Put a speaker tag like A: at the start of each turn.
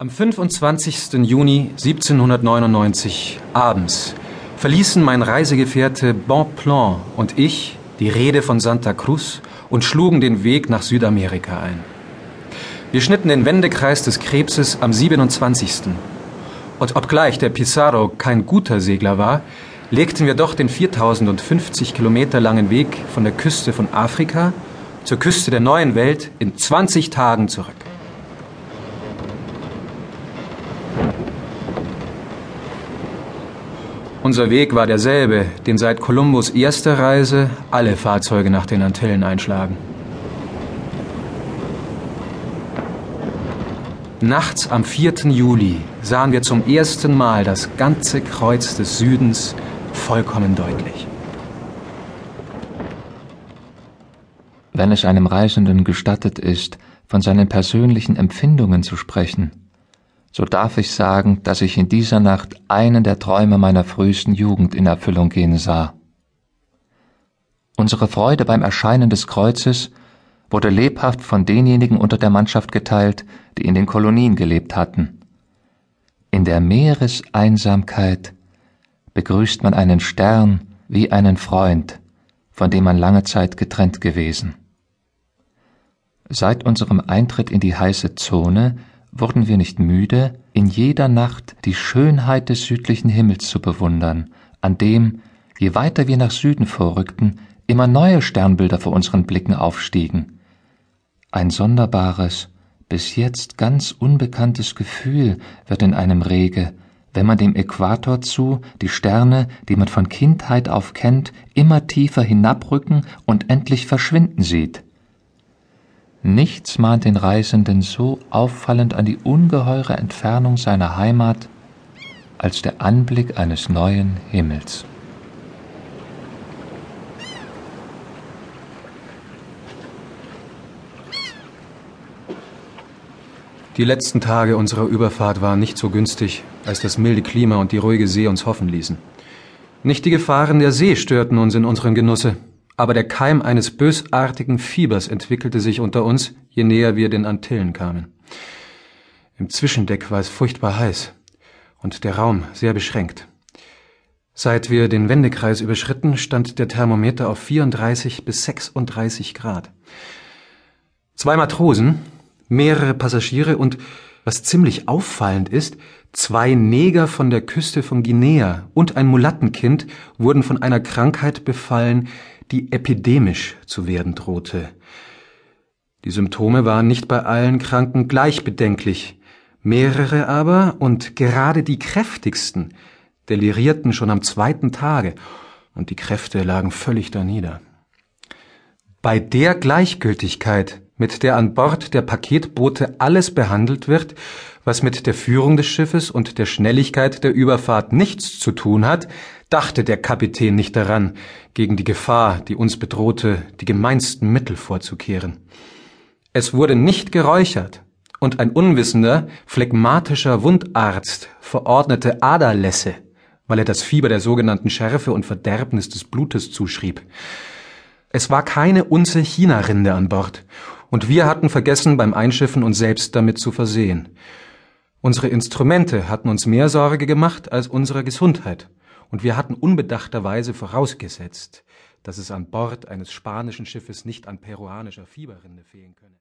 A: Am 25. Juni 1799 abends verließen mein Reisegefährte Bonpland und ich die Reede von Santa Cruz und schlugen den Weg nach Südamerika ein. Wir schnitten den Wendekreis des Krebses am 27. Und obgleich der Pizarro kein guter Segler war, legten wir doch den 4050 Kilometer langen Weg von der Küste von Afrika zur Küste der neuen Welt in 20 Tagen zurück. Unser Weg war derselbe, den seit Kolumbus erster Reise alle Fahrzeuge nach den Antillen einschlagen. Nachts am 4. Juli sahen wir zum ersten Mal das ganze Kreuz des Südens vollkommen deutlich.
B: Wenn es einem Reisenden gestattet ist, von seinen persönlichen Empfindungen zu sprechen, so darf ich sagen, dass ich in dieser Nacht einen der Träume meiner frühesten Jugend in Erfüllung gehen sah. Unsere Freude beim Erscheinen des Kreuzes wurde lebhaft von denjenigen unter der Mannschaft geteilt, die in den Kolonien gelebt hatten. In der Meereseinsamkeit begrüßt man einen Stern wie einen Freund, von dem man lange Zeit getrennt gewesen. Seit unserem Eintritt in die heiße Zone wurden wir nicht müde, in jeder Nacht die Schönheit des südlichen Himmels zu bewundern, an dem, je weiter wir nach Süden vorrückten, immer neue Sternbilder vor unseren Blicken aufstiegen, ein sonderbares, bis jetzt ganz unbekanntes Gefühl wird in einem rege, wenn man dem Äquator zu die Sterne, die man von Kindheit auf kennt, immer tiefer hinabrücken und endlich verschwinden sieht. Nichts mahnt den Reisenden so auffallend an die ungeheure Entfernung seiner Heimat als der Anblick eines neuen Himmels.
A: Die letzten Tage unserer Überfahrt waren nicht so günstig, als das milde Klima und die ruhige See uns hoffen ließen. Nicht die Gefahren der See störten uns in unserem Genusse, aber der Keim eines bösartigen Fiebers entwickelte sich unter uns, je näher wir den Antillen kamen. Im Zwischendeck war es furchtbar heiß und der Raum sehr beschränkt. Seit wir den Wendekreis überschritten, stand der Thermometer auf 34 bis 36 Grad. Zwei Matrosen, mehrere Passagiere und, was ziemlich auffallend ist, zwei Neger von der Küste von Guinea und ein Mulattenkind wurden von einer Krankheit befallen, die epidemisch zu werden drohte. Die Symptome waren nicht bei allen Kranken gleich bedenklich, mehrere aber, und gerade die kräftigsten, delirierten schon am zweiten Tage, und die Kräfte lagen völlig danieder. Bei der Gleichgültigkeit, mit der an Bord der Paketboote alles behandelt wird, was mit der Führung des Schiffes und der Schnelligkeit der Überfahrt nichts zu tun hat, dachte der Kapitän nicht daran, gegen die Gefahr, die uns bedrohte, die gemeinsten Mittel vorzukehren. Es wurde nicht geräuchert, und ein unwissender, phlegmatischer Wundarzt verordnete Aderlässe, weil er das Fieber der sogenannten Schärfe und Verderbnis des Blutes zuschrieb. Es war keine Unze China-Rinde an Bord, und wir hatten vergessen, beim Einschiffen uns selbst damit zu versehen. Unsere Instrumente hatten uns mehr Sorge gemacht als unsere Gesundheit, und wir hatten unbedachterweise vorausgesetzt, dass es an Bord eines spanischen Schiffes nicht an peruanischer Fieberrinde fehlen könne.